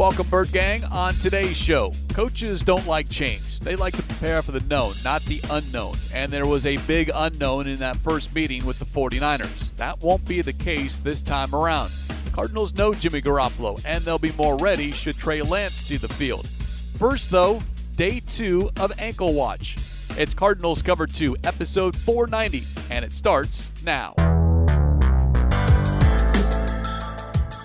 Welcome, Bird Gang. On today's show, coaches don't like change. They like to prepare for the known, not the unknown. And there was a big unknown in that first meeting with the 49ers. That won't be the case this time around. Cardinals know Jimmy Garoppolo, and they'll be more ready should Trey Lance see the field. First, though, day two of Ankle Watch. It's Cardinals Cover 2, episode 490, and it starts now.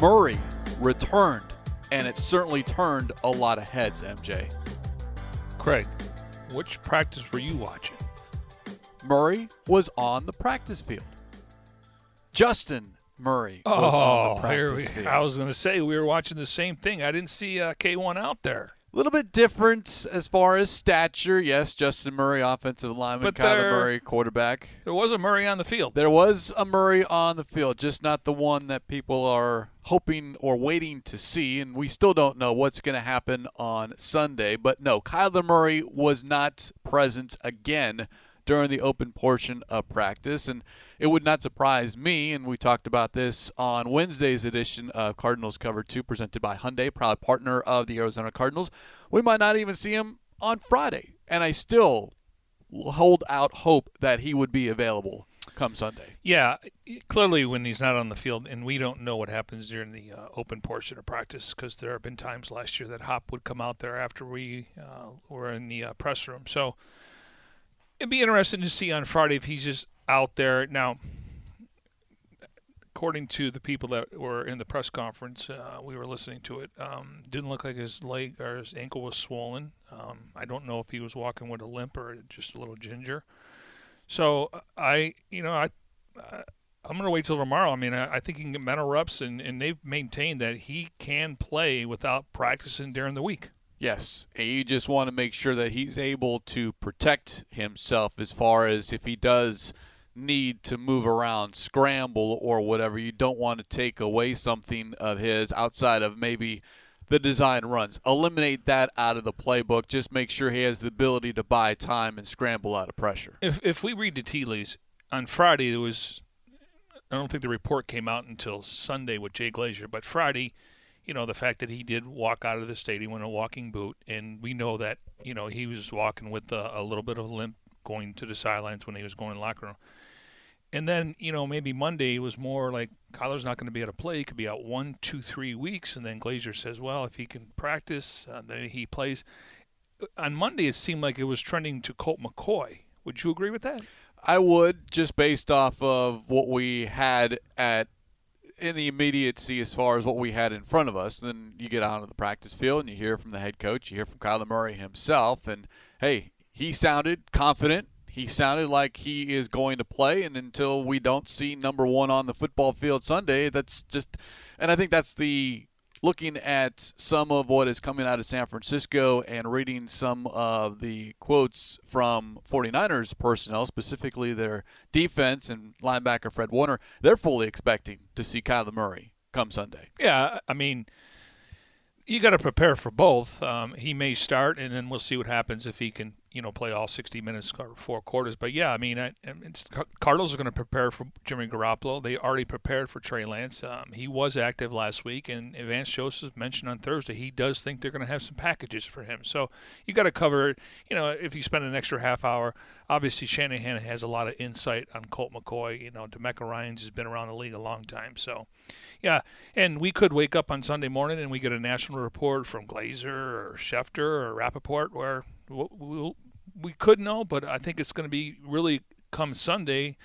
Murray returned, and it certainly turned a lot of heads, MJ. Craig, which practice were you watching? Murray was on the practice field. Justin Murray was on the practice Oh, we, field. I was going to say we were watching the same thing. I didn't see uh, K1 out there. A little bit different as far as stature. Yes, Justin Murray, offensive lineman, But Kyler there- Murray, quarterback. There was a Murray on the field. There was a Murray on the field, just not the one that people are hoping or waiting to see, and we still don't know what's going to happen on Sunday. But no, Kyler Murray was not present again during the open portion of practice, and it would not surprise me. And we talked about this on Wednesday's edition of Cardinals Cover 2, presented by Hyundai, proud partner of the Arizona Cardinals. We might not even see him on Friday, and I still hold out hope that he would be available come Sunday. Yeah, clearly when he's not on the field, and we don't know what happens during the uh, open portion of practice because there have been times last year that Hop would come out there after we uh, were in the uh, press room. So it'd be interesting to see on Friday if he's just out there. Now, according to the people that were in the press conference, uh, we were listening to it. Um, didn't look like his leg or his ankle was swollen. Um, I don't know if he was walking with a limp or just a little ginger. So I, you know, I, I I'm going to wait till tomorrow. I mean, I, I think he can get mental reps, and, and they've maintained that he can play without practicing during the week. Yes, and you just want to make sure that he's able to protect himself as far as if he does need to move around, scramble, or whatever. You don't want to take away something of his outside of maybe the design runs. Eliminate that out of the playbook. Just make sure he has the ability to buy time and scramble out of pressure. If if we read the tea leaves, on Friday there was, I don't think the report came out until Sunday with Jay Glazer, but Friday, you know, the fact that he did walk out of the stadium in a walking boot, and we know that you know he was walking with a, a little bit of a limp going to the sidelines when he was going in the locker room. And then, you know, maybe Monday was more like Kyler's not going to be able to play. He could be out one, two, three weeks. And then Glazer says, well, if he can practice, uh, then he plays. On Monday, it seemed like it was trending to Colt McCoy. Would you agree with that? I would just based off of what we had at in the immediacy as far as what we had in front of us. Then you get out the practice field and you hear from the head coach, you hear from Kyler Murray himself, and hey, he sounded confident. He sounded like he is going to play, and until we don't see number one on the football field Sunday, that's just, and I think that's the looking at some of what is coming out of San Francisco and reading some of the quotes from 49ers personnel, specifically their defense and linebacker Fred Warner, they're fully expecting to see Kyler Murray come Sunday. Yeah, I mean, you got to prepare for both. Um, he may start, and then we'll see what happens if he can, you know, play all 60 minutes or four quarters. But yeah, I mean, I, Cardinals are going to prepare for Jimmy Garoppolo. They already prepared for Trey Lance. Um, he was active last week, and Vance Joseph mentioned on Thursday he does think they're going to have some packages for him. So you got to cover. You know, if you spend an extra half hour, obviously Shanahan has a lot of insight on Colt McCoy. You know, DeMeco Ryans has been around the league a long time, so. Yeah, and we could wake up on Sunday morning and we get a national report from Glazer or Schefter or Rappaport where we'll, we could know, but I think it's going to be really come Sunday.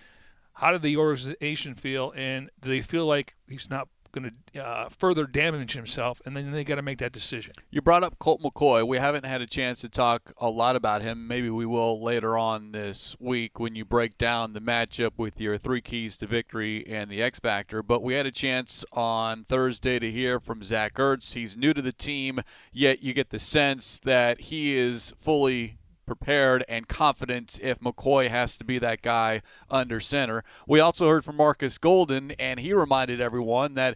How did the organization feel, and do they feel like he's not going to uh, further damage himself, and then they got to make that decision. You brought up Colt McCoy. We haven't had a chance to talk a lot about him. Maybe we will later on this week when you break down the matchup with your three keys to victory and the X Factor. But we had a chance on Thursday to hear from Zach Ertz. He's new to the team, yet you get the sense that he is fully prepared and confident if McCoy has to be that guy under center. We also heard from Marcus Golden, and he reminded everyone that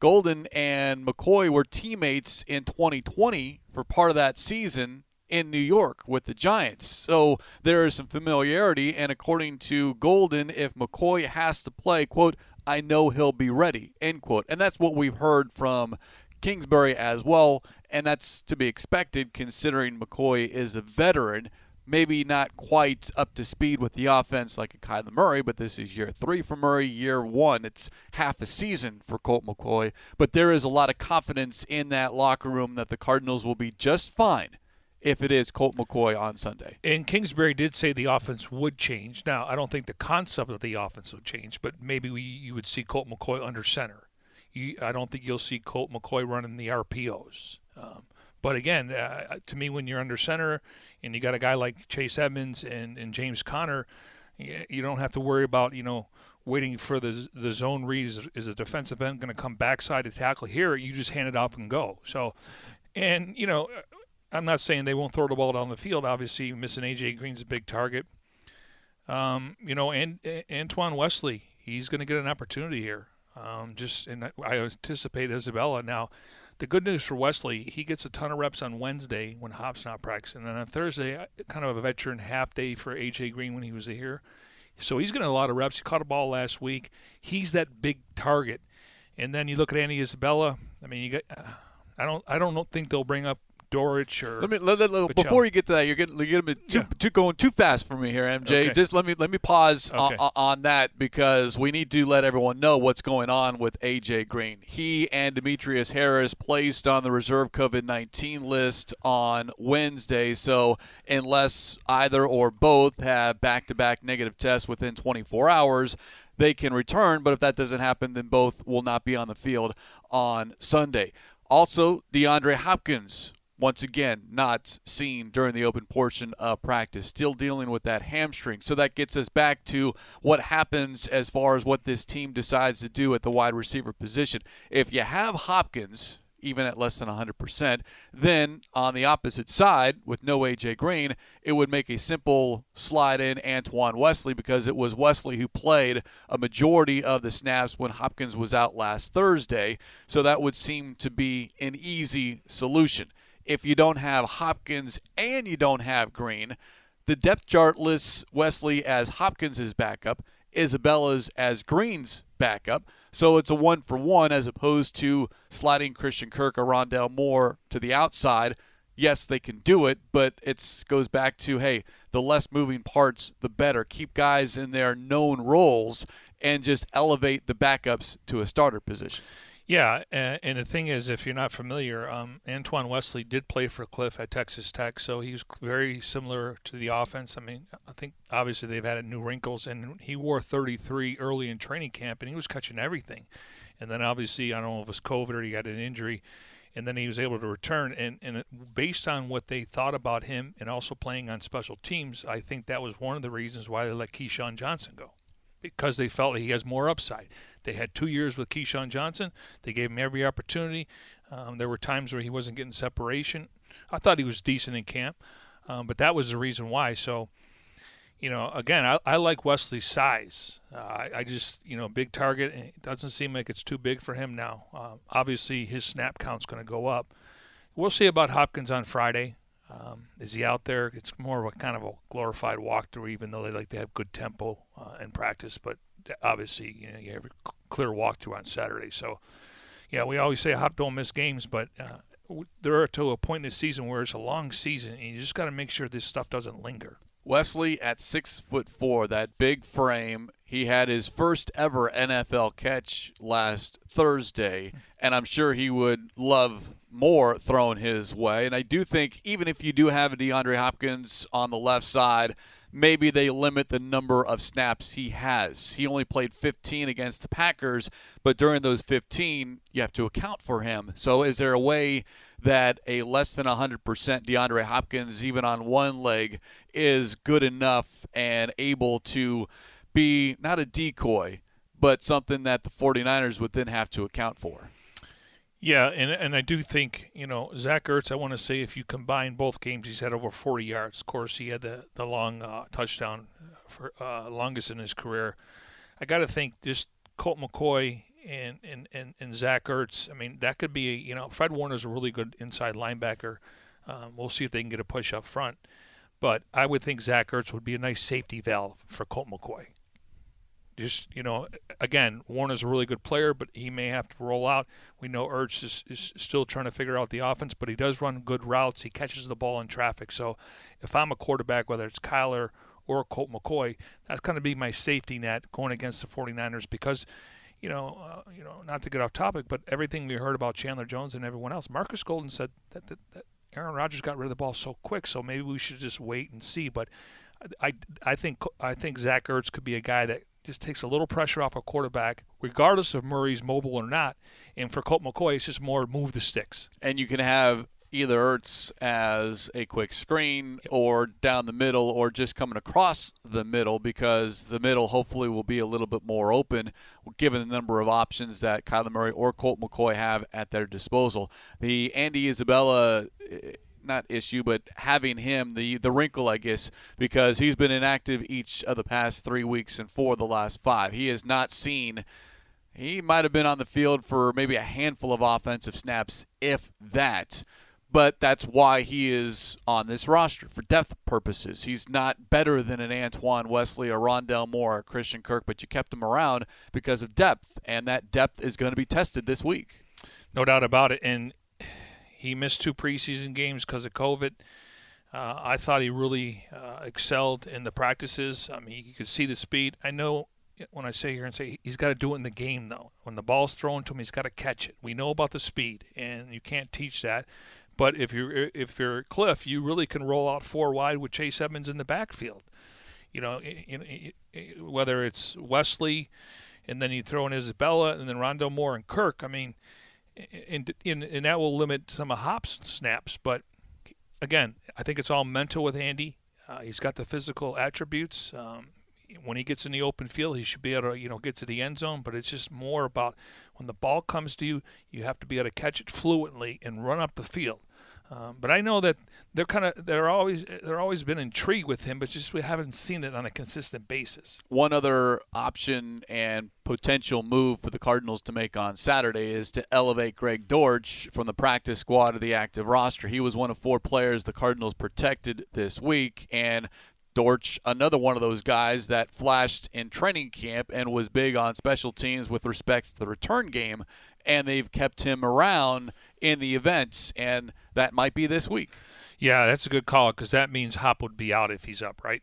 Golden and McCoy were teammates in 2020 for part of that season in New York with the Giants. So there is some familiarity, and according to Golden, if McCoy has to play, quote, I know he'll be ready, end quote. And that's what we've heard from Kingsbury as well, and that's to be expected considering McCoy is a veteran. Maybe not quite up to speed with the offense like a Kyler Murray, but this is year three for Murray, year one. It's half a season for Colt McCoy, but there is a lot of confidence in that locker room that the Cardinals will be just fine if it is Colt McCoy on Sunday. And Kingsbury did say the offense would change. Now, I don't think the concept of the offense would change, but maybe we, you would see Colt McCoy under center you, I don't think you'll see Colt McCoy running the RPOs. Um, but again, uh, to me, when you're under center and you got a guy like Chase Edmonds and, and James Conner, you don't have to worry about you know waiting for the the zone read. Is, a defensive end going to come backside to tackle? Here, you just hand it off and go. So, and you know, I'm not saying they won't throw the ball down the field. Obviously, missing AJ Green's a big target. Um, you know, and, and Antoine Wesley, he's going to get an opportunity here. Um, just and I anticipate Isabella. Now, the good news for Wesley, he gets a ton of reps on Wednesday when Hop's not practicing, and then on Thursday, uh, kind of a veteran half day for AJ Green when he was here. So he's getting a lot of reps. He caught a ball last week. He's that big target. And then you look at Andy Isabella. I mean, you get. Uh, I don't. I don't think they'll bring up Dortch or let me let, let, before you get to that, you're getting you're getting too, yeah. too going too fast for me here, MJ. Okay. Just let me let me pause okay. on, on, that because we need to let everyone know what's going on with AJ Green. He and Demetrius Harris placed on the reserve COVID-19 list on Wednesday. So unless either or both have back-to-back negative tests within 24 hours, they can return. But if that doesn't happen, then both will not be on the field on Sunday. Also, DeAndre Hopkins once again not seen during the open portion of practice still dealing with that hamstring so that gets us back to what happens as far as what this team decides to do at the wide receiver position if you have hopkins even at less than 100%. Then on the opposite side, with no AJ Green, it would make a simple slide in Antoine Wesley because it was Wesley who played a majority of the snaps when Hopkins was out last Thursday. So that would seem to be an easy solution if you don't have Hopkins and you don't have Green. The depth chart lists Wesley as Hopkins' backup, Isabella's as Green's backup. So it's a one for one as opposed to sliding Christian Kirk or Rondell Moore to the outside. Yes, they can do it, but it goes back to hey, the less moving parts, the better. Keep guys in their known roles and just elevate the backups to a starter position. Yeah, and, the thing is, if you're not familiar, um, Antoine Wesley did play for Cliff at Texas Tech, so he's very similar to the offense. I mean, I think obviously they've added new wrinkles, and he wore 33 early in training camp, and he was catching everything. And then obviously, I don't know if it was COVID or he got an injury, and then he was able to return. And, and based on what they thought about him and also playing on special teams, I think that was one of the reasons why they let Keyshawn Johnson go because they felt he has more upside. They had two years with Keyshawn Johnson. They gave him every opportunity. Um, there were times where he wasn't getting separation. I thought he was decent in camp, um, but that was the reason why. So, you know, again, I, I like Wesley's size. Uh, I, I, just, you know, big target. It doesn't seem like it's too big for him now. Uh, obviously, his snap count's going to go up. We'll see about Hopkins on Friday. Um, is he out there? It's more of a kind of a glorified walkthrough, even though they like to have good tempo uh, in practice. But obviously, you know, you have a clear walkthrough on Saturday. So, yeah, we always say Hop don't miss games, but uh, they're to a point in the season where it's a long season, and you just got to make sure this stuff doesn't linger. Wesley at six foot four, that big frame. He had his first ever NFL catch last Thursday, and I'm sure he would love more thrown his way. And I do think even if you do have a DeAndre Hopkins on the left side, maybe they limit the number of snaps he has. He only played 15 against the Packers, but during those 15, you have to account for him. So is there a way that a less than 100% DeAndre Hopkins, even on one leg, is good enough and able to be not a decoy, but something that the 49ers would then have to account for? Yeah, and and I do think you know Zach Ertz. I want to say if you combine both games, he's had over 40 yards. Of course, he had the the long uh, touchdown for uh, longest in his career. I got to think just Colt McCoy and, and and and Zach Ertz. I mean, that could be a, you know Fred Warner's a really good inside linebacker. Um, we'll see if they can get a push up front, but I would think Zach Ertz would be a nice safety valve for Colt McCoy just you know, again, Warner's a really good player, but he may have to roll out. We know Ertz is, is still trying to figure out the offense, but he does run good routes. He catches the ball in traffic. So if I'm a quarterback, whether it's Kyler or Colt McCoy, that's going to be my safety net going against the 49ers because, you know, uh, you know, not to get off topic, but everything we heard about Chandler Jones and everyone else, Marcus Golden said that, that, that Aaron Rodgers got rid of the ball so quick, so maybe we should just wait and see. But I, I think I think Zach Ertz could be a guy that just takes a little pressure off a quarterback, regardless of Murray's mobile or not. And for Colt McCoy, it's just more move the sticks. And you can have either Ertz as a quick screen or down the middle or just coming across the middle because the middle hopefully will be a little bit more open given the number of options that Kyler Murray or Colt McCoy have at their disposal. The Andy Isabella eh, not issue, but having him the the wrinkle, I guess, because he's been inactive each of the past three weeks and four of the last five. He has not seen. He might have been on the field for maybe a handful of offensive snaps, if that. But that's why he is on this roster for depth purposes. He's not better than an Antoine Wesley or Rondell Moore or Christian Kirk, but you kept him around because of depth, and that depth is going to be tested this week. No doubt about it. And he missed two preseason games because of COVID. Uh, I thought he really uh, excelled in the practices. I mean, you could see the speed. I know when I say here and say he's got to do it in the game, though. When the ball's thrown to him, he's got to catch it. We know about the speed, and you can't teach that. But if you're if you're Cliff, you really can roll out four wide with Chase Edmonds in the backfield. You know, whether it's Wesley, and then you throw in Isabella, and then Rondo Moore and Kirk. I mean, and, and, and that will limit some of Hop's snaps. But again, I think it's all mental with Andy. Uh, he's got the physical attributes. Um, when he gets in the open field, he should be able to, you know, get to the end zone. But it's just more about when the ball comes to you, you have to be able to catch it fluently and run up the field. Um, but I know that they're kind of they're always they're always been intrigued with him, but just we haven't seen it on a consistent basis. One other option and potential move for the Cardinals to make on Saturday is to elevate Greg Dortch from the practice squad to the active roster. He was one of four players the Cardinals protected this week, and Dortch, another one of those guys that flashed in training camp and was big on special teams with respect to the return game, and they've kept him around in the events, and that might be this week. Yeah, that's a good call because that means Hop would be out if he's up, right?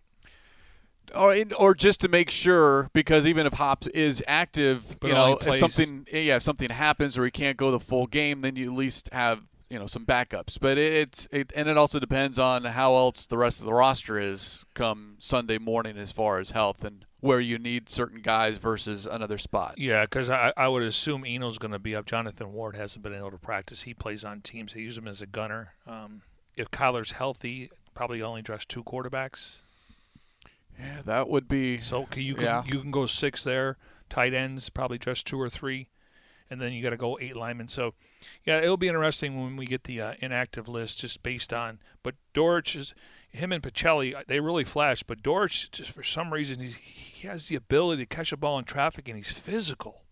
Or, or just to make sure, because even if Hops is active, but you know, if something yeah, if something happens or he can't go the full game, then you at least have you know some backups. But it's it, and it also depends on how else the rest of the roster is come Sunday morning as far as health and where you need certain guys versus another spot. Yeah, because I, I would assume Eno's going to be up. Jonathan Ward hasn't been able to practice. He plays on teams. They use him as a gunner. Um, if Kyler's healthy, probably only dress two quarterbacks. Yeah, that would be. So can you can yeah. you can go six there. Tight ends probably dress two or three and then you got to go eight linemen. So, yeah, it'll be interesting when we get the uh, inactive list just based on. But Dortch is him and Picelli, uh, they really flash. But Dortch, just for some reason, he has the ability to catch a ball in traffic, and he's physical.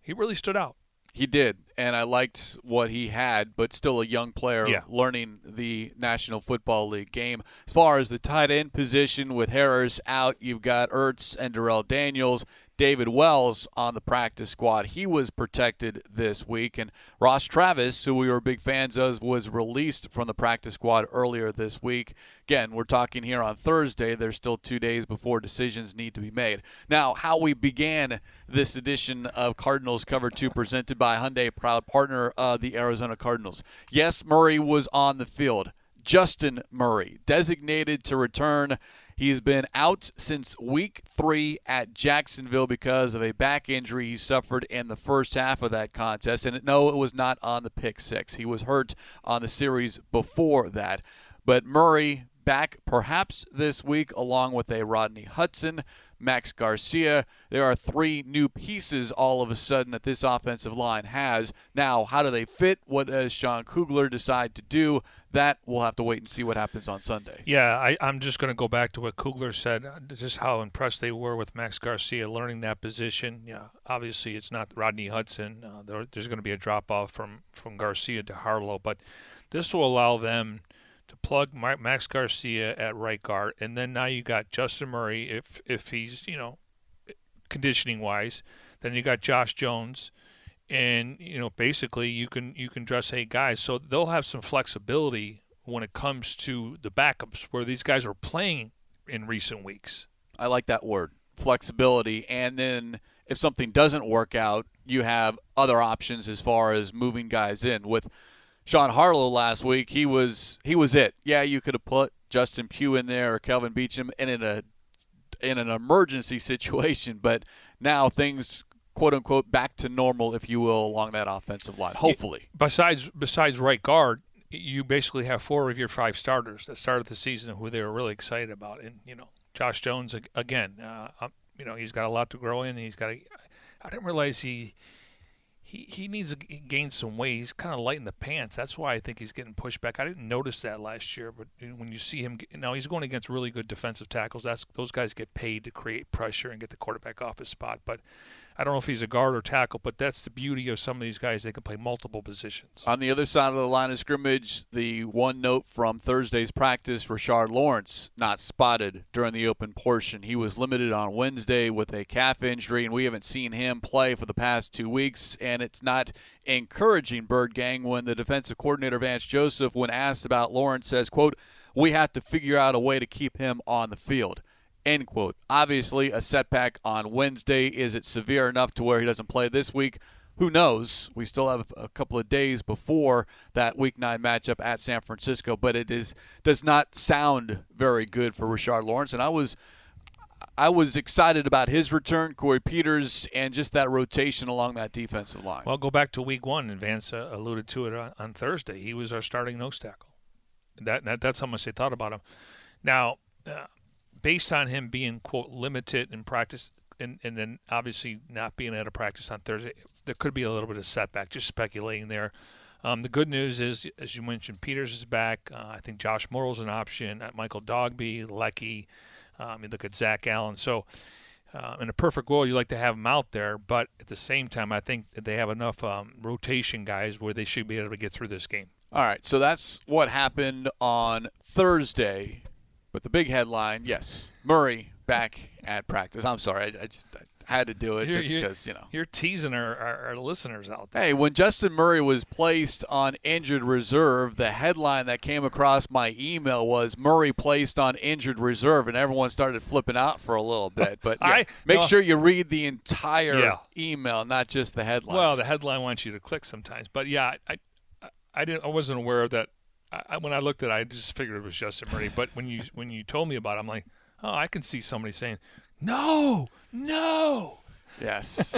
He really stood out. He did, and I liked what he had, but still a young player yeah. learning the National Football League game. As far as the tight end position with Harris out, you've got Ertz and Darrell Daniels. David Wells on the practice squad. He was protected this week. And Ross Travis, who we were big fans of, was released from the practice squad earlier this week. Again, we're talking here on Thursday. There's still two days before decisions need to be made. Now, how we began this edition of Cardinals Cover 2 presented by Hyundai, proud partner of the Arizona Cardinals. Yes, Murray was on the field. Justin Murray, designated to return He's been out since week three at Jacksonville because of a back injury he suffered in the first half of that contest. And no, it was not on the pick six. He was hurt on the series before that. But Murray back perhaps this week, along with a Rodney Hudson. Max Garcia. There are three new pieces all of a sudden that this offensive line has. Now, how do they fit? What does Sean Kugler decide to do? That we'll have to wait and see what happens on Sunday. Yeah, I, am just going to go back to what Kugler said, uh, just how impressed they were with Max Garcia learning that position. Yeah, obviously it's not Rodney Hudson. Uh, there, there's going to be a drop off from from Garcia to Harlow, but this will allow them to plug Max Garcia at right guard, and then now you got Justin Murray if if he's you know conditioning wise. Then you got Josh Jones, and you know basically you can you can dress eight guys, so they'll have some flexibility when it comes to the backups where these guys are playing in recent weeks. I like that word flexibility, and then if something doesn't work out, you have other options as far as moving guys in with Sean Harlow last week, he was he was it. Yeah, you could have put Justin Pugh in there or Kelvin Beachum in a in an emergency situation, but now things quote unquote back to normal, if you will, along that offensive line. Hopefully. Besides besides right guard, you basically have four of your five starters that started the season who they were really excited about, and you know Josh Jones again. Uh, um, you know he's got a lot to grow in. He's got. A, I didn't realize he he, he needs to gain some weight. He's kind of light in the pants. That's why I think he's getting pushed back. I didn't notice that last year, but when you see him now, he's going against really good defensive tackles. That's those guys get paid to create pressure and get the quarterback off his spot. But I don't know if he's a guard or tackle, but that's the beauty of some of these guys. They can play multiple positions. On the other side of the line of scrimmage, the one note from Thursday's practice, Rashard Lawrence not spotted during the open portion. He was limited on Wednesday with a calf injury, and we haven't seen him play for the past two weeks. And it's not encouraging, Bird Gang, when the defensive coordinator, Vance Joseph, when asked about Lawrence, says, quote, we have to figure out a way to keep him on the field. End quote. Obviously, a setback on Wednesday. Is it severe enough to where he doesn't play this week? Who knows? We still have a couple of days before that Week Nine matchup at San Francisco, but it is does not sound very good for Rashard Lawrence. And I was I was excited about his return, Corey Peters, and just that rotation along that defensive line. Well, go back to Week One, and Vance uh, alluded to it on, on, Thursday. He was our starting nose tackle. That, that that's how much they thought about him. Now, uh, based on him being quote limited in practice and, and then obviously not being able to practice on Thursday, there could be a little bit of setback. Just speculating there. Um, the good news is, as you mentioned, Peters is back. Uh, I think Josh Mauro's an option. Uh, Michael Dogbe, Leki. Um, you look at Zach Allen. So, uh, in a perfect world, you like to have them out there, but at the same time, I think they have enough um, rotation guys where they should be able to get through this game. All right, so that's what happened on Thursday but the big headline, yes, Murray back at practice. I'm sorry, I, I just I had to do it you're, just because you know you're teasing our, our, our, listeners out there. Hey, when Justin Murray was placed on injured reserve, the headline that came across my email was Murray placed on injured reserve, and everyone started flipping out for a little bit. But yeah, I, make no, sure you read the entire yeah. email, not just the headline. Well, the headline wants you to click sometimes, but yeah, I, I, I didn't, I wasn't aware of that I, when I looked at it, I just figured it was Justin Murray. But when you when you told me about it, I'm like, oh, I can see somebody saying, no, no. Yes.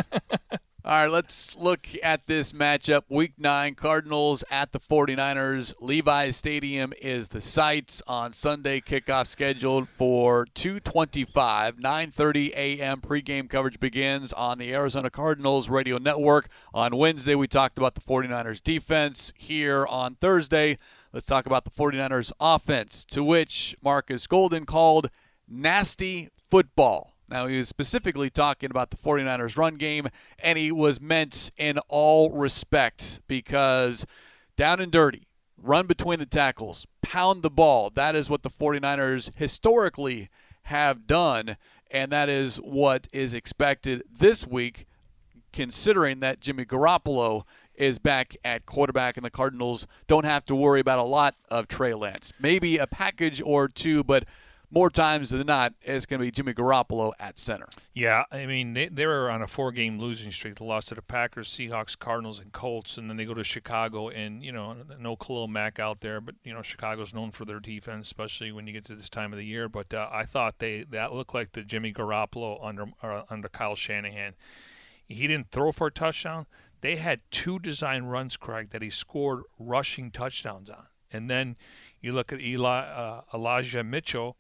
All right, let's look at this matchup. Week 9, Cardinals at the 49ers. Levi's Stadium is the site on Sunday kickoff scheduled for 225. 9.30 a.m. pregame coverage begins on the Arizona Cardinals radio network. On Wednesday, we talked about the 49ers defense. Here on Thursday, Let's talk about the 49ers offense, to which Marcus Golden called nasty football. Now, he was specifically talking about the 49ers run game, and he was meant in all respect because down and dirty, run between the tackles, pound the ball. That is what the 49ers historically have done, and that is what is expected this week, considering that Jimmy Garoppolo is back at quarterback, and the Cardinals don't have to worry about a lot of Trey Lance. Maybe a package or two, but more times than not, it's going to be Jimmy Garoppolo at center. Yeah, I mean they they on a four-game losing streak. They lost to the Packers, Seahawks, Cardinals, and Colts, and then they go to Chicago, and you know no Khalil Mack out there, but you know Chicago's known for their defense, especially when you get to this time of the year. But uh, I thought they that looked like the Jimmy Garoppolo under uh, under Kyle Shanahan. He didn't throw for a touchdown. They had two design runs, Craig, that he scored rushing touchdowns on, and then you look at Eli uh, Elijah Mitchell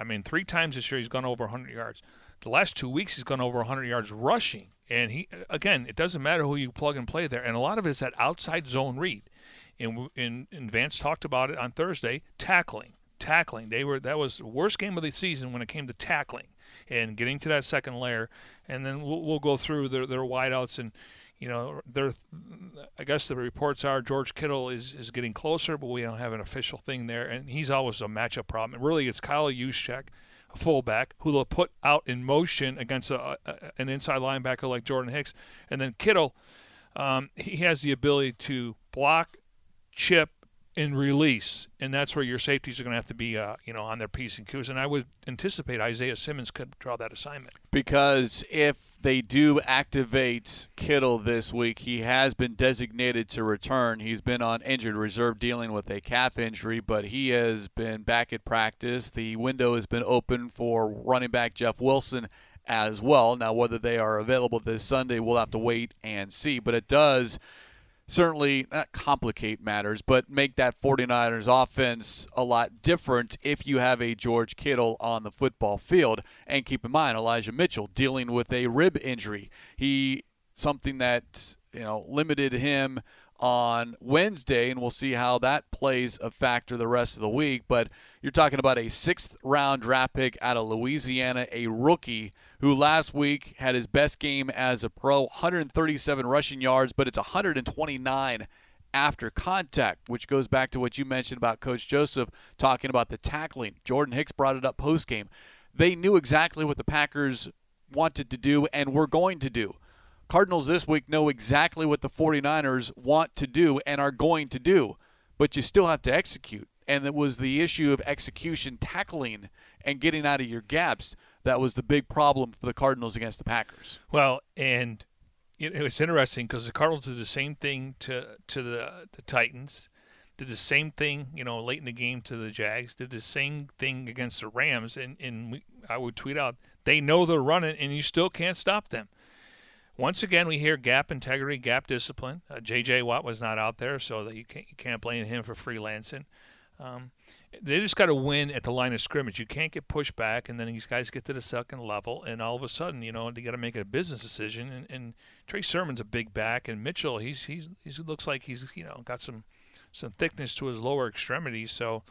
I mean, three times this year he's gone over 100 yards. The last two weeks he's gone over 100 yards rushing. And he again, it doesn't matter who you plug and play there. And a lot of it is that outside zone read. And, and, and Vance talked about it on Thursday. Tackling, tackling. They were that was the worst game of the season when it came to tackling and getting to that second layer. And then we'll, we'll go through their their wideouts and you know, there. I guess the reports are George Kittle is, is getting closer, but we don't have an official thing there, and he's always a matchup problem. And really, it's Kyle Juszczyk, a fullback, who they'll put out in motion against a, a, an inside linebacker like Jordan Hicks, and then Kittle. Um, he has the ability to block, chip, in release, and that's where your safeties are going to have to be, uh, you know, on their p's and q's. And I would anticipate Isaiah Simmons could draw that assignment because if they do activate Kittle this week, he has been designated to return. He's been on injured reserve dealing with a calf injury, but he has been back at practice. The window has been open for running back Jeff Wilson as well. Now, whether they are available this Sunday, we'll have to wait and see. But it does certainly not complicate matters, but make that 49ers offense a lot different if you have a George Kittle on the football field. And keep in mind, Elijah Mitchell dealing with a rib injury. He something that you know limited him on Wednesday, and we'll see how that plays a factor the rest of the week. But you're talking about a sixth round draft pick out of Louisiana, a rookie who last week had his best game as a pro 137 rushing yards, but it's 129 after contact, which goes back to what you mentioned about Coach Joseph talking about the tackling. Jordan Hicks brought it up post game. They knew exactly what the Packers wanted to do and were going to do. Cardinals this week know exactly what the 49ers want to do and are going to do, but you still have to execute. And it was the issue of execution, tackling, and getting out of your gaps that was the big problem for the Cardinals against the Packers. Well, and it, was interesting because the Cardinals did the same thing to to the, the Titans, did the same thing, you know, late in the game to the Jags, did the same thing against the Rams, and and we, I would tweet out, they know they're running, and you still can't stop them. Once again, we hear gap integrity, gap discipline. Uh, J.J. Watt was not out there, so that you can't, you can't blame him for freelancing. Um, they just got to win at the line of scrimmage. You can't get pushed back, and then these guys get to the second level, and all of a sudden, you know, they got to make a business decision. And, and Trey Sermon's a big back, and Mitchell, he's he's he looks like he's you know got some some thickness to his lower extremity. So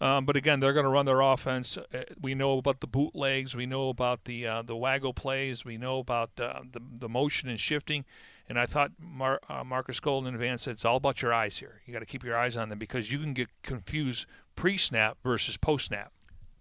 um, but again, they're going to run their offense. Uh, we know about the bootlegs. We know about the uh, the waggle plays. We know about uh, the the motion and shifting. And I thought Mar- uh, Marcus Golden in advance said it's all about your eyes here. You got to keep your eyes on them because you can get confused pre-snap versus post-snap.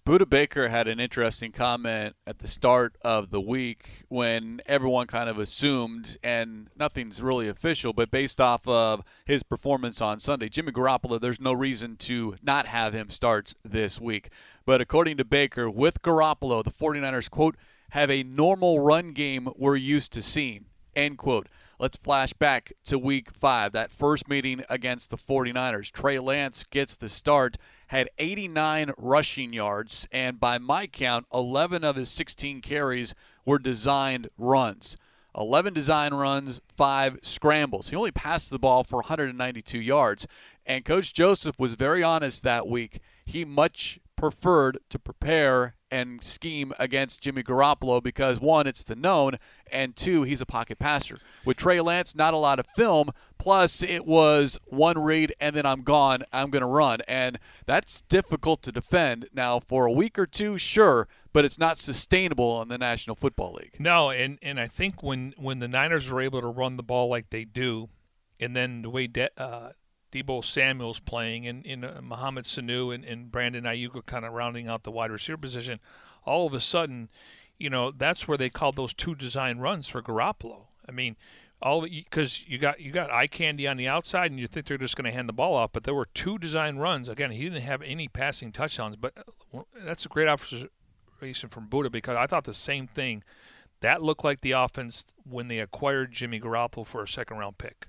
Budda Baker had an interesting comment at the start of the week when everyone kind of assumed, and nothing's really official, but based off of his performance on Sunday, Jimmy Garoppolo, there's no reason to not have him start this week. But according to Baker, with Garoppolo, the 49ers, quote, have a normal run game we're used to seeing, end quote. Let's flash back to week five, that first meeting against the 49ers. Trey Lance gets the start had 89 rushing yards, and by my count, 11 of his 16 carries were designed runs. 11 design runs, 5 scrambles. He only passed the ball for 192 yards. And Coach Joseph was very honest that week. He much preferred to prepare and scheme against Jimmy Garoppolo because one, it's the known, and two, he's a pocket passer. With Trey Lance, not a lot of film. Plus, it was one read and then I'm gone. I'm going to run, and that's difficult to defend. Now, for a week or two, sure, but it's not sustainable in the National Football League. No, and and I think when when the Niners are able to run the ball like they do, and then the way De- uh, Deebo Samuel's playing, and, and uh, Sanu and, and Brandon Aiyuk are kind of rounding out the wide receiver position, all of a sudden, you know, that's where they called those two design runs for Garoppolo. I mean, all because you got you got eye candy on the outside, and you think they're just going to hand the ball off. But there were two design runs. Again, he didn't have any passing touchdowns, but uh, that's a great observation from Budda because I thought the same thing. That looked like the offense when they acquired Jimmy Garoppolo for a second round pick.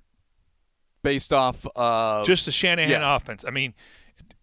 Based off of just the Shanahan yeah. offense. I mean,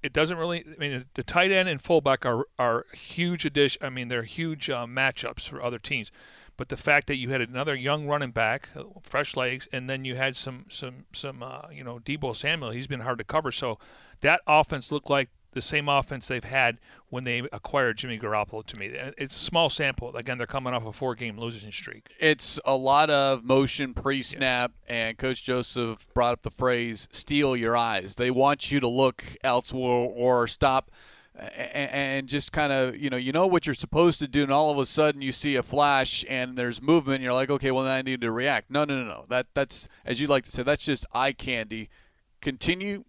it doesn't really. I mean, the tight end and fullback are are huge addition. I mean, they're huge uh, matchups for other teams. But the fact that you had another young running back, uh, fresh legs, and then you had some some some uh, you know Deebo Samuel, he's been hard to cover. So that offense looked like the same offense they've had when they acquired Jimmy Garoppolo to me. Uh, it's a small sample. Again, they're coming off a four-game losing streak. It's a lot of motion pre-snap, yeah. and Coach Joseph brought up the phrase "steal your eyes." They want you to look elsewhere or stop and just kind of you know you know what you're supposed to do and all of a sudden you see a flash and there's movement and you're like okay well then I need to react no no no no that that's as you like to say that's just eye candy continue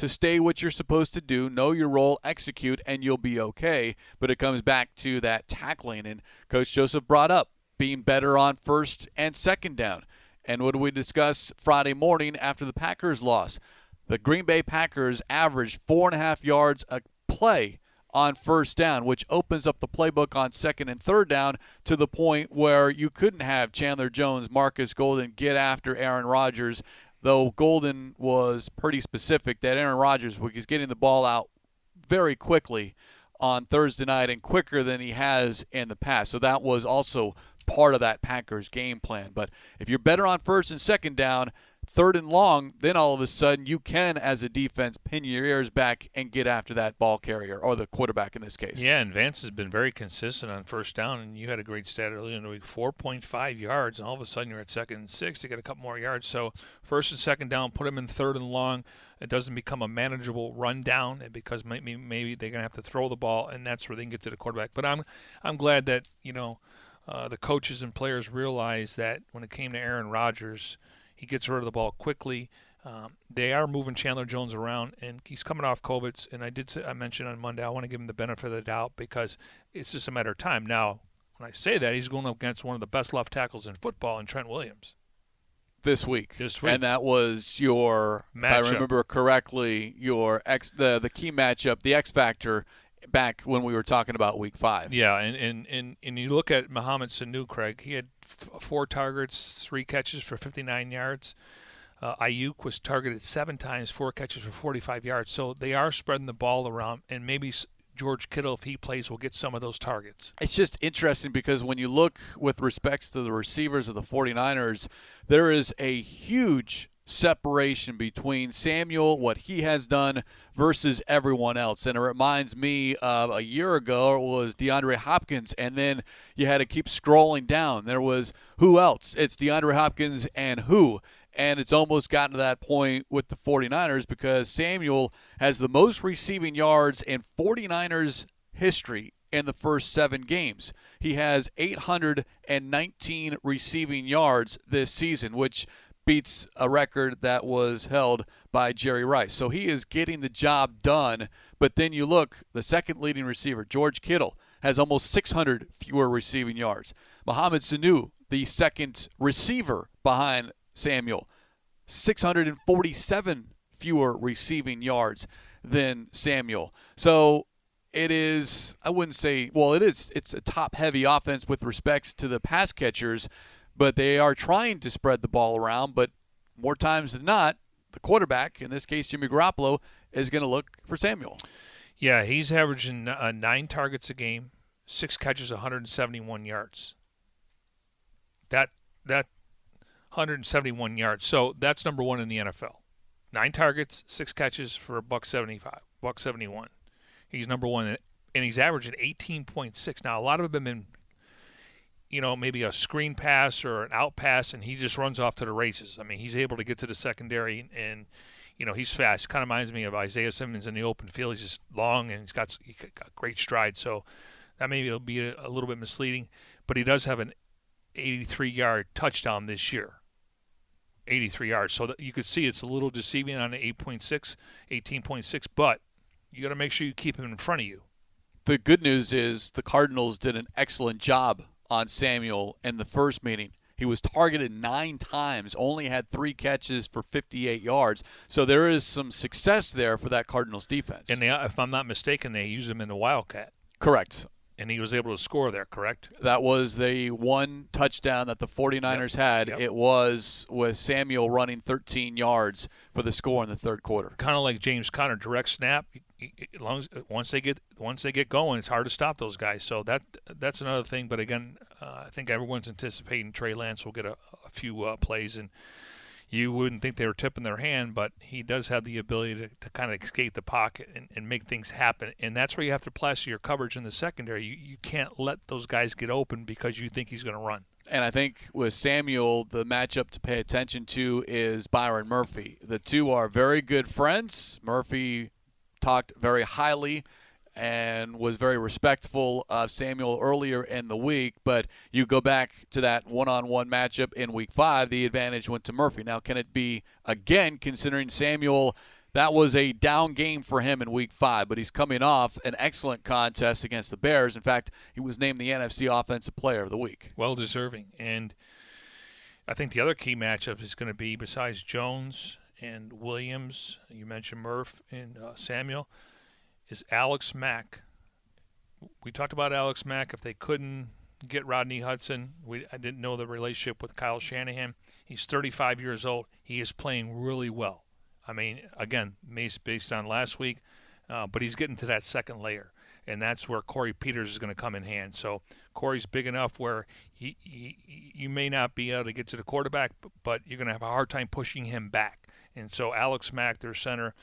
to stay what you're supposed to do know your role execute and you'll be okay. But it comes back to that tackling and coach Joseph brought up being better on first and second down. And what do we discuss Friday morning after the Packers loss? The Green Bay Packers averaged four and a half yards a play on first down, which opens up the playbook on second and third down to the point where you couldn't have Chandler Jones, Marcus Golden get after Aaron Rodgers, though Golden was pretty specific that Aaron Rodgers was getting the ball out very quickly on Thursday night and quicker than he has in the past. So that was also part of that Packers game plan. But if you're better on first and second down, third and long, then all of a sudden you can, as a defense, pin your ears back and get after that ball carrier or the quarterback in this case. Yeah, and Vance has been very consistent on first down, and you had a great stat earlier in the week 4.5 yards, and all of a sudden you're at second and six. You get a couple more yards. So first and second down, put him in third and long. It doesn't become a manageable run down because maybe maybe they're going to have to throw the ball, and that's where they can get to the quarterback. But I'm I'm glad that you know. Uh, the coaches and players realized that when it came to Aaron Rodgers, he gets rid of the ball quickly. Um, they are moving Chandler Jones around, and he's coming off COVID. And I did say, I mentioned on Monday I want to give him the benefit of the doubt because it's just a matter of time. Now, when I say that, he's going up against one of the best left tackles in football, in Trent Williams. This week. This week. And that was your, matchup. if I remember correctly, your ex the the key matchup, the X factor back when we were talking about week five. Yeah, and and, and, and you look at Mohamed Sanu, Craig, he had f- four targets, three catches for 59 yards. Uh, Aiyuk was targeted seven times, four catches for 45 yards. So they are spreading the ball around, and maybe George Kittle, if he plays, will get some of those targets. It's just interesting because when you look with respects to the receivers of the 49ers, there is a huge separation between Samuel, what he has done, versus everyone else. And it reminds me of a year ago it was DeAndre Hopkins, and then you had to keep scrolling down. There was who else? It's DeAndre Hopkins and who? And it's almost gotten to that point with the 49ers because Samuel has the most receiving yards in 49ers history in the first seven games. He has 819 receiving yards this season, which beats a record that was held by Jerry Rice. So he is getting the job done. But then you look, the second leading receiver, George Kittle, has almost 600 fewer receiving yards. Mohamed Sanu, the second receiver behind Samuel, 647 fewer receiving yards than Samuel. So it is I wouldn't say well it is it's a top heavy offense with respects to the pass catchers but they are trying to spread the ball around. But more times than not, the quarterback, in this case Jimmy Garoppolo, is going to look for Samuel. Yeah, he's averaging uh, nine targets a game, six catches, 171 yards. That that 171 yards. So that's number one in the NFL. Nine targets, six catches for a buck 75, buck 71. He's number one, and he's averaging 18.6. Now a lot of them have been you know, maybe a screen pass or an out pass, and he just runs off to the races. I mean, he's able to get to the secondary, and you know, he's fast. Kind of reminds me of Isaiah Simmons in the open field. He's just long and he's got he got great stride. So that maybe will be a, a little bit misleading, but he does have an 83-yard touchdown this year. 83 yards. So you could see it's a little deceiving on the 8.6, 18.6, but you got to make sure you keep him in front of you. The good news is the Cardinals did an excellent job on Samuel in the first meeting. He was targeted nine times, only had three catches for 58 yards. So there is some success there for that Cardinals defense. And they, if I'm not mistaken, they use him in the Wildcat. Correct and he was able to score there, correct? That was the one touchdown that the 49ers yep. had. Yep. It was with Samuel running 13 yards for the score in the third quarter. Kind of like James Conner, direct snap. As long as once they get once they get going, it's hard to stop those guys. So that that's another thing. But again, uh, I think everyone's anticipating Trey Lance will get a, a few uh, plays and you wouldn't think they were tipping their hand, but he does have the ability to, to kind of escape the pocket and, and, make things happen. And that's where you have to plaster your coverage in the secondary. You, you can't let those guys get open because you think he's going to run. And I think with Samuel, the matchup to pay attention to is Byron Murphy. The two are very good friends. Murphy talked very highly and was very respectful of Samuel earlier in the week. But you go back to that one on one matchup in week five, the advantage went to Murphy. Now, can it be again, considering Samuel? That was a down game for him in week five, but he's coming off an excellent contest against the Bears. In fact, he was named the NFC Offensive Player of the Week. Well deserving. And I think the other key matchup is going to be, besides Jones and Williams, you mentioned Murph and uh, Samuel, is Alex Mack. We talked about Alex Mack. If they couldn't get Rodney Hudson, we I didn't know the relationship with Kyle Shanahan. He's 35 years old. He is playing really well. I mean, again, based on last week, uh, but he's getting to that second layer, and that's where Corey Peters is going to come in hand. So Corey's big enough where he, he you may not be able to get to the quarterback, but you're going to have a hard time pushing him back. And so Alex Mack, their center,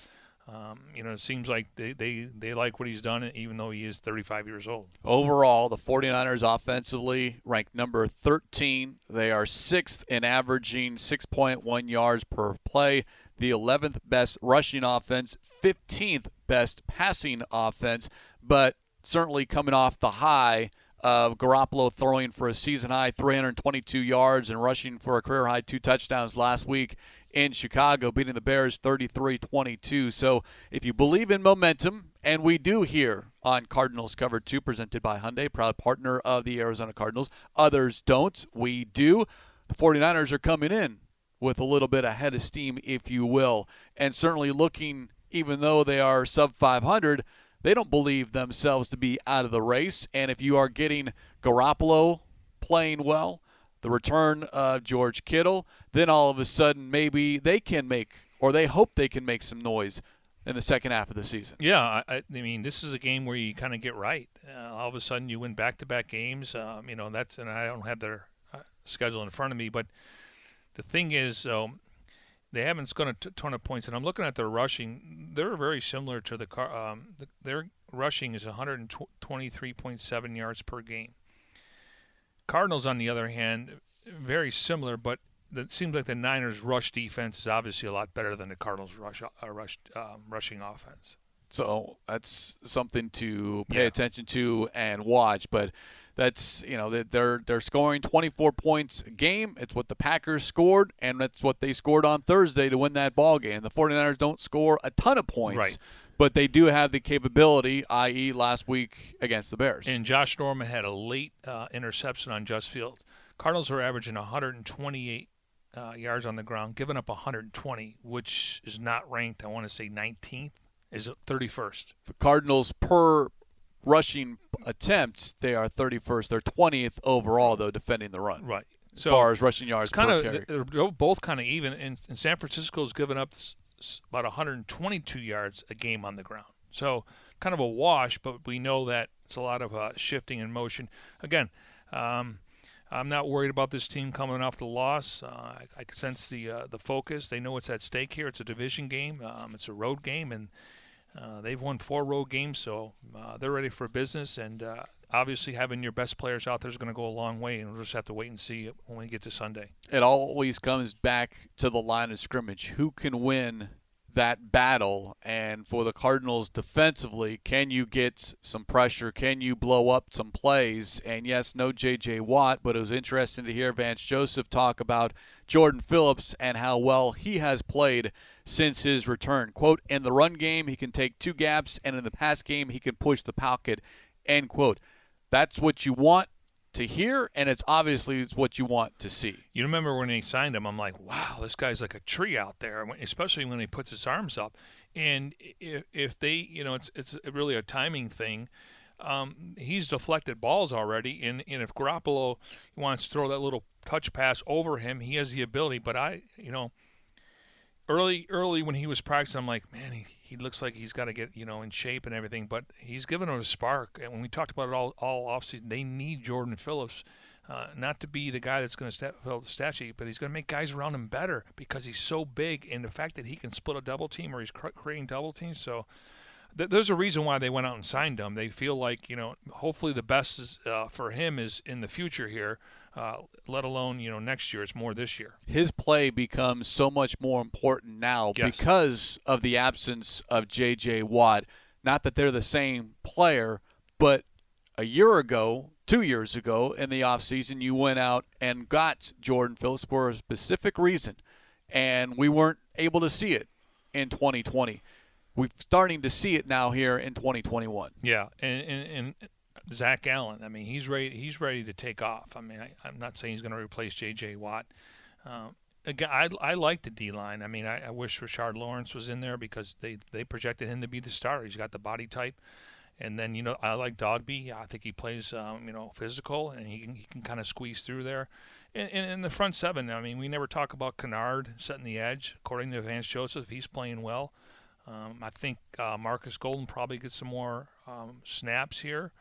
um, you know, it seems like they, they, they like what he's done, even though he is 35 years old. Overall, the 49ers offensively ranked number 13. They are sixth in averaging 6.1 yards per play, the 11th best rushing offense, 15th best passing offense, but certainly coming off the high of Garoppolo throwing for a season high 322 yards and rushing for a career high two touchdowns last week in Chicago, beating the Bears 33 22. So if you believe in momentum, and we do here on Cardinals Cover 2, presented by Hyundai, proud partner of the Arizona Cardinals. Others don't. We do. The 49ers are coming in with a little bit ahead of steam, if you will, and certainly looking, even though they are sub 500, they don't believe themselves to be out of the race. And if you are getting Garoppolo playing well, the return of George Kittle, then all of a sudden maybe they can make or they hope they can make some noise in the second half of the season. Yeah, I, I mean, this is a game where you kind of get right. Uh, all of a sudden, you win back-to-back games. Um, you know, that's and I don't have their uh, schedule in front of me, but the thing is, um, they haven't scored a ton of points, and I'm looking at their rushing. They're very similar to the car. Um, the, their rushing is 123.7 yards per game. Cardinals, on the other hand, very similar, but it seems like the Niners' rush defense is obviously a lot better than the Cardinals' rush, uh, rush um, rushing offense. So that's something to pay yeah. attention to and watch. But that's you know they're they're scoring 24 points a game. It's what the Packers scored, and that's what they scored on Thursday to win that ball game. The 49ers don't score a ton of points. Right but they do have the capability, i.e., last week against the Bears. And Josh Norman had a late uh, interception on Justin Fields. Cardinals are averaging 128 uh, yards on the ground, giving up 120, which is not ranked. I want to say 19th, is 31st. The Cardinals per rushing attempts, they are 31st. They're 20th overall, though, defending the run. Right. So as far as rushing yards, kind of carry. they're both kind of even. And, and San Francisco's given up about 122 yards a game on the ground. So kind of a wash, but we know that it's a lot of uh, shifting and motion. Again, um, I'm not worried about this team coming off the loss. Uh, I, I, sense the uh, the focus. They know what's at stake here. It's a division game. Um, it's a road game, and uh, they've won four road games, so uh, they're ready for business. And uh, obviously, having your best players out there is going to go a long way, and we'll just have to wait and see when we get to Sunday. It always comes back to the line of scrimmage. Who can win that battle. And for the Cardinals defensively, can you get some pressure? Can you blow up some plays? And yes, no J.J. Watt, but it was interesting to hear Vance Joseph talk about Jordan Phillips and how well he has played since his return. Quote, in the run game, he can take two gaps, and in the pass game, he can push the pocket, end quote. That's what you want to hear, and it's obviously it's what you want to see. You remember when he signed him? I'm like, wow, this guy's like a tree out there, especially when he puts his arms up. And if, if they, you know, it's it's really a timing thing. Um, he's deflected balls already, and, and if Garoppolo wants to throw that little touch pass over him, he has the ability. But I, you know, early early when he was practicing, I'm like, man, he, he looks like he's got to get you know in shape and everything. But he's given him a spark. And when we talked about it all all offseason, they need Jordan Phillips. Uh, not to be the guy that's going to step, fill the statue, but he's going to make guys around him better because he's so big, and the fact that he can split a double team or he's creating double teams. So th- there's a reason why they went out and signed him. They feel like you know, hopefully the best is, uh, for him is in the future here uh, let alone you know next year. It's more this year. His play becomes so much more important now yes. because of the absence of J.J. Watt. Not that they're the same player, but a year ago, two years ago in the offseason, you went out and got Jordan Phillips for a specific reason, and we weren't able to see it in 2020. We're starting to see it now here in 2021. Yeah, and, and, and Zach Allen. I mean, he's ready. He's ready to take off. I mean, I, am not saying he's going to replace J.J. Watt. Um, again, I, I like the D line. I mean, I, I, wish Rashard Lawrence was in there because they they projected him to be the starter. He's got the body type, and then you know I like Dogbe. I think he plays um, you know physical and he can he can kind of squeeze through there. And in the front seven, I mean, we never talk about Kennard setting the edge. According to Vance Joseph, he's playing well. Um, I think uh, Marcus Golden probably gets some more um, snaps here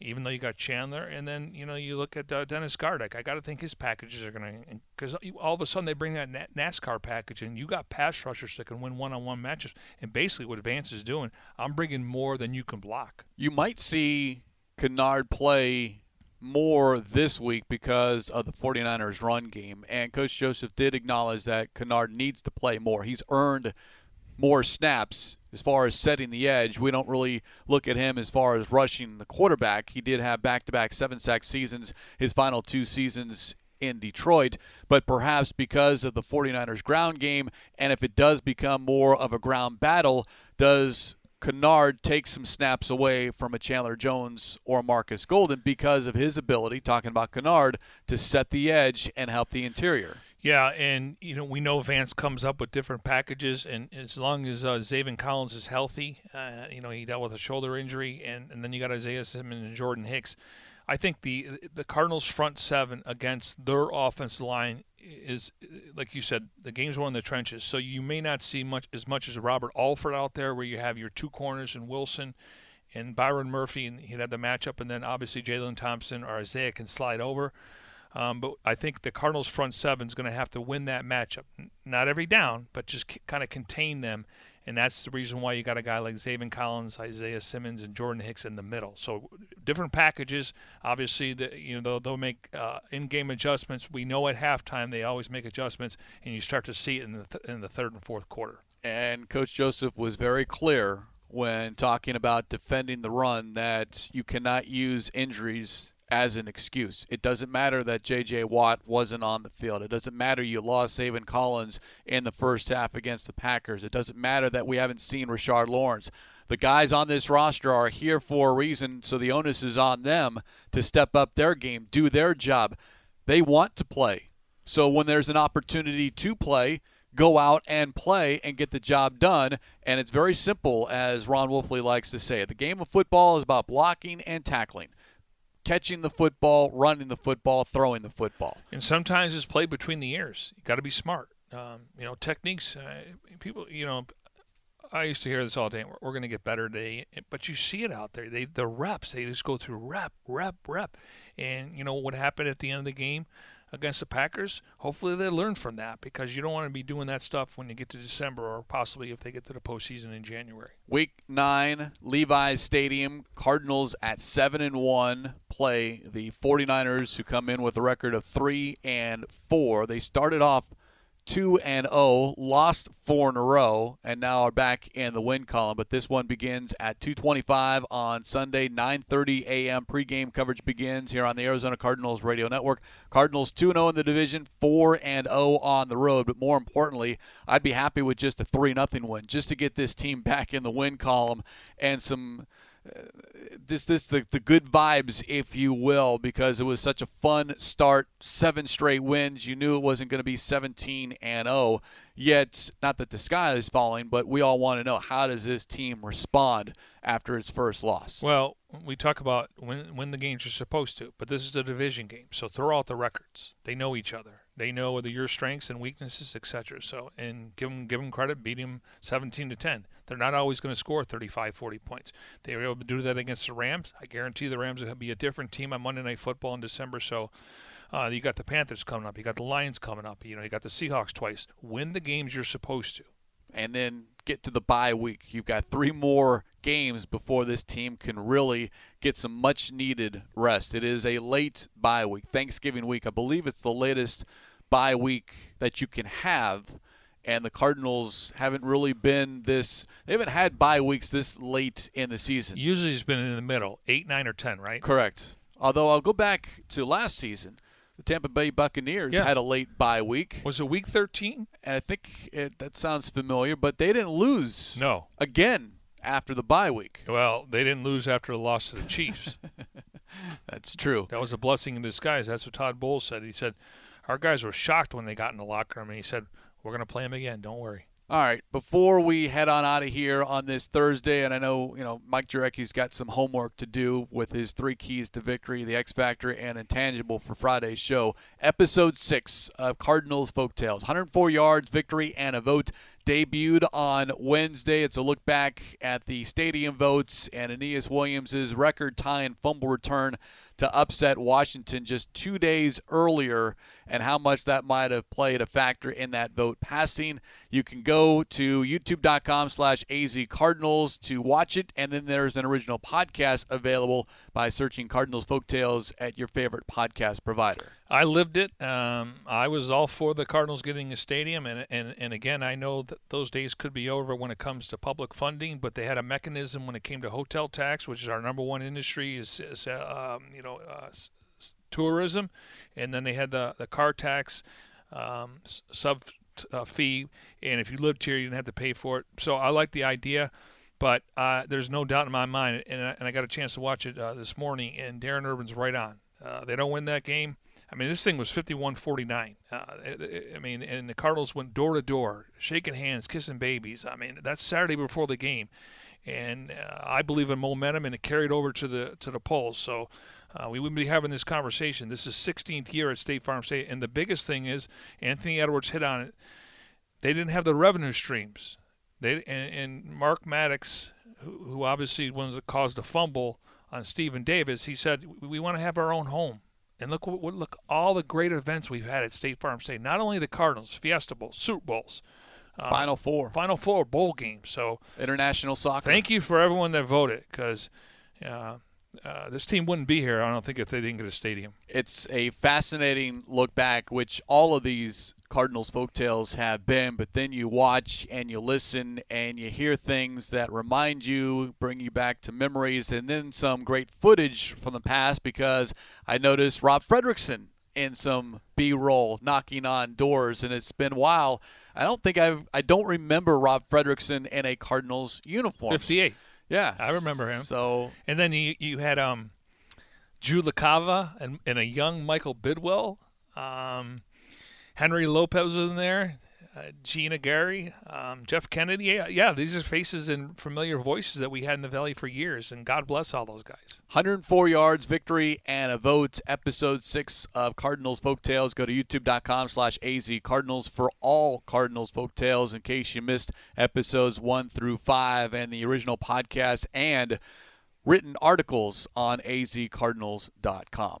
even though you got Chandler, and then you know you look at uh, Dennis Gardeck. I got to think his packages are going to because all of a sudden they bring that NASCAR package, and you got pass rushers that can win one-on-one matches. And basically, what Vance is doing, I'm bringing more than you can block. You might see Kennard play more this week because of the 49ers run game. And Coach Joseph did acknowledge that Kennard needs to play more. He's earned more snaps as far as setting the edge. We don't really look at him as far as rushing the quarterback. He did have back to back seven sack seasons his final two seasons in Detroit, but perhaps because of the 49ers ground game, and if it does become more of a ground battle, does Kennard take some snaps away from a Chandler Jones or Marcus Golden because of his ability, talking about Kennard, to set the edge and help the interior? Yeah, and you know we know Vance comes up with different packages, and as long as uh, Zaven Collins is healthy, uh, you know he dealt with a shoulder injury, and, and then you got Isaiah Simmons and Jordan Hicks. I think the the Cardinals' front seven against their offense line is, like you said, the game's one in the trenches. So you may not see much as much as Robert Alford out there, where you have your two corners and Wilson and Byron Murphy, and he'd have the matchup, and then obviously Jalen Thompson or Isaiah can slide over. Um, but I think the Cardinals' front seven is going to have to win that matchup. Not every down, but just c- kind of contain them. And that's the reason why you got a guy like Zaven Collins, Isaiah Simmons, and Jordan Hicks in the middle. So different packages. Obviously, the, you know they'll, they'll make uh, in-game adjustments. We know at halftime they always make adjustments, and you start to see it in the th- in the third and fourth quarter. And Coach Joseph was very clear when talking about defending the run that you cannot use injuries as an excuse. It doesn't matter that J.J. Watt wasn't on the field. It doesn't matter you lost Zaven Collins in the first half against the Packers. It doesn't matter that we haven't seen Rashard Lawrence. The guys on this roster are here for a reason, so the onus is on them to step up their game, do their job. They want to play. So when there's an opportunity to play, go out and play and get the job done. And it's very simple, as Ron Wolfley likes to say. The game of football is about blocking and tackling catching the football, running the football, throwing the football. And sometimes it's played between the ears. You got to be smart. Um, you know, techniques. Uh, people, you know, I used to hear this all day. We're, we're going to get better today, but you see it out there. They the reps. They just go through rep, rep, rep, and you know what happened at the end of the game against the Packers. Hopefully they learn from that because you don't want to be doing that stuff when you get to December or possibly if they get to the postseason in January. Week nine, Levi's Stadium, Cardinals at seven and one play the 49ers who come in with a record of three and four. They started off 2 and 0, lost four in a row, and now are back in the win column. But this one begins at 2:25 on Sunday, 9:30 a.m. Pregame coverage begins here on the Arizona Cardinals radio network. Cardinals 2 0 in the division, 4 and 0 on the road. But more importantly, I'd be happy with just a 3 0 win, just to get this team back in the win column and some this this the, the good vibes, if you will, because it was such a fun start. Seven straight wins. You knew it wasn't going to be 17 and 0. Yet, not that the sky is falling, but we all want to know how does this team respond after its first loss? Well, we talk about when when the games are supposed to, but this is a division game, so throw out the records. They know each other. They know whether your strengths and weaknesses, etc. So, and give them give them credit, beat them 17 to 10. They're not always going to score 35, 40 points. They were able to do that against the Rams. I guarantee the Rams will be a different team on Monday Night Football in December. So, uh, you got the Panthers coming up. You got the Lions coming up. You know, you got the Seahawks twice. Win the games you're supposed to, and then get to the bye week. You've got three more games before this team can really get some much needed rest. It is a late bye week, Thanksgiving week. I believe it's the latest bye week that you can have. And the Cardinals haven't really been this. They haven't had bye weeks this late in the season. Usually, it's been in the middle, eight, nine, or ten, right? Correct. Although I'll go back to last season the Tampa Bay Buccaneers yeah. had a late bye week. Was it week 13? And I think it, that sounds familiar, but they didn't lose. No. Again after the bye week. Well, they didn't lose after the loss to the Chiefs. That's true. That was a blessing in disguise. That's what Todd Bowles said. He said, Our guys were shocked when they got in the locker room, and he said, We're going to play them again. Don't worry. All right, before we head on out of here on this Thursday, and I know you know Mike Jurecki's got some homework to do with his three keys to victory, the X Factor, and intangible for Friday's show. Episode six of Cardinals Folktales, 104 yards, victory, and a vote debuted on Wednesday. It's a look back at the stadium votes and Aeneas Williams' record tying fumble return to upset Washington just two days earlier and how much that might have played a factor in that vote passing. You can go to youtube.com slash azcardinals to watch it, and then there's an original podcast available by searching Cardinals Folktales at your favorite podcast provider. I lived it. Um, I was all for the Cardinals getting a stadium, and, and, and again, I know that those days could be over when it comes to public funding, but they had a mechanism when it came to hotel tax, which is our number one industry, is, is uh, um, you know, uh, tourism, and then they had the the car tax um, sub uh, fee, and if you lived here, you didn't have to pay for it. So I like the idea, but uh, there's no doubt in my mind, and I, and I got a chance to watch it uh, this morning, and Darren Urban's right on. Uh, they don't win that game. I mean, this thing was 51-49. Uh, I mean, and the Cardinals went door to door, shaking hands, kissing babies. I mean, that's Saturday before the game, and uh, I believe in momentum, and it carried over to the to the polls. So uh, we wouldn't be having this conversation. This is 16th year at State Farm State, and the biggest thing is Anthony Edwards hit on it. They didn't have the revenue streams. They and, and Mark Maddox, who, who obviously was caused the fumble on Stephen Davis, he said we want to have our own home. And look, look all the great events we've had at State Farm State. Not only the Cardinals, Fiesta Bowls, Super Bowls, uh, Final Four, Final Four bowl games. So international soccer. Thank you for everyone that voted because. Uh, uh, this team wouldn't be here, I don't think, if they didn't get a stadium. It's a fascinating look back, which all of these Cardinals folktales have been, but then you watch and you listen and you hear things that remind you, bring you back to memories, and then some great footage from the past because I noticed Rob Fredrickson in some B-roll knocking on doors, and it's been a while. I don't think I've I don't remember Rob Fredrickson in a Cardinals uniform. Fifty-eight. Yeah, I remember him. So and then you you had um, Drew LaCava and, and a young Michael Bidwill. Um, Henry Lopez was in there. Uh, Gina Gary, um, Jeff Kennedy. Yeah, yeah, these are faces and familiar voices that we had in the Valley for years, and God bless all those guys. 104 yards, victory, and a vote. Episode 6 of Cardinals Folk Tales. Go to youtube.com slash azcardinals for all Cardinals Folk Tales in case you missed episodes 1 through 5 and the original podcast and written articles on azcardinals.com.